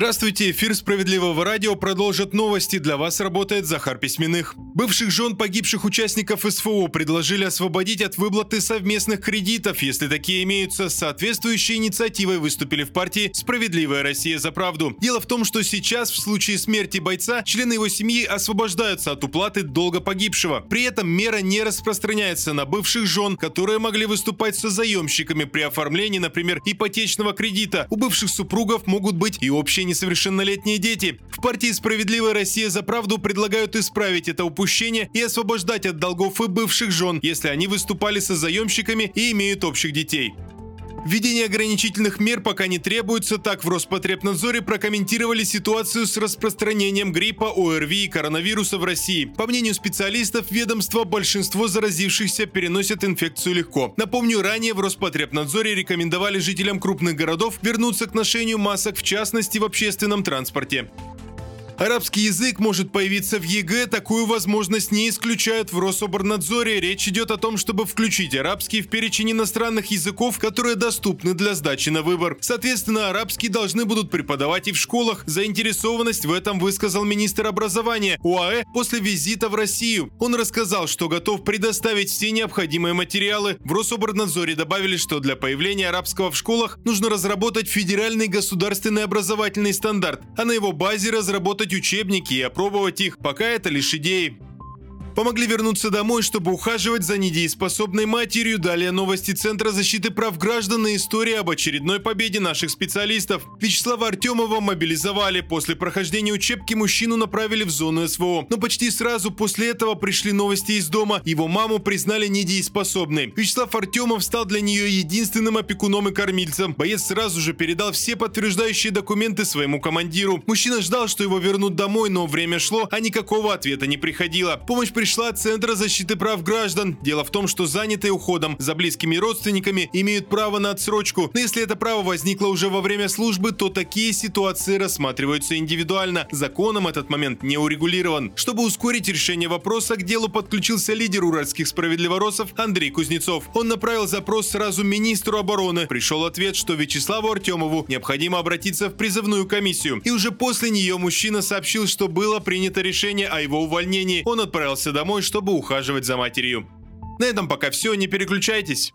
Здравствуйте, эфир «Справедливого радио» продолжит новости. Для вас работает Захар Письменных. Бывших жен погибших участников СФО предложили освободить от выплаты совместных кредитов, если такие имеются. Соответствующей инициативой выступили в партии «Справедливая Россия за правду». Дело в том, что сейчас в случае смерти бойца члены его семьи освобождаются от уплаты долга погибшего. При этом мера не распространяется на бывших жен, которые могли выступать со заемщиками при оформлении, например, ипотечного кредита. У бывших супругов могут быть и общие несовершеннолетние дети. В партии «Справедливая Россия за правду» предлагают исправить это упущение и освобождать от долгов и бывших жен, если они выступали со заемщиками и имеют общих детей. Введение ограничительных мер пока не требуется, так в Роспотребнадзоре прокомментировали ситуацию с распространением гриппа, ОРВИ и коронавируса в России. По мнению специалистов ведомства, большинство заразившихся переносят инфекцию легко. Напомню, ранее в Роспотребнадзоре рекомендовали жителям крупных городов вернуться к ношению масок, в частности в общественном транспорте. Арабский язык может появиться в ЕГЭ, такую возможность не исключают в Рособорнадзоре. Речь идет о том, чтобы включить арабский в перечень иностранных языков, которые доступны для сдачи на выбор. Соответственно, арабский должны будут преподавать и в школах. Заинтересованность в этом высказал министр образования ОАЭ после визита в Россию. Он рассказал, что готов предоставить все необходимые материалы. В Рособорнадзоре добавили, что для появления арабского в школах нужно разработать федеральный государственный образовательный стандарт, а на его базе разработать учебники и опробовать их, пока это лишь идеи. Помогли вернуться домой, чтобы ухаживать за недееспособной матерью. Далее новости Центра защиты прав граждан и история об очередной победе наших специалистов. Вячеслава Артемова мобилизовали. После прохождения учебки мужчину направили в зону СВО. Но почти сразу после этого пришли новости из дома. Его маму признали недееспособной. Вячеслав Артемов стал для нее единственным опекуном и кормильцем. Боец сразу же передал все подтверждающие документы своему командиру. Мужчина ждал, что его вернут домой, но время шло, а никакого ответа не приходило. Помощь пришла от Центра защиты прав граждан. Дело в том, что занятые уходом за близкими родственниками имеют право на отсрочку. Но если это право возникло уже во время службы, то такие ситуации рассматриваются индивидуально. Законом этот момент не урегулирован. Чтобы ускорить решение вопроса, к делу подключился лидер уральских справедливоросов Андрей Кузнецов. Он направил запрос сразу министру обороны. Пришел ответ, что Вячеславу Артемову необходимо обратиться в призывную комиссию. И уже после нее мужчина сообщил, что было принято решение о его увольнении. Он отправился домой, чтобы ухаживать за матерью. На этом пока все, не переключайтесь.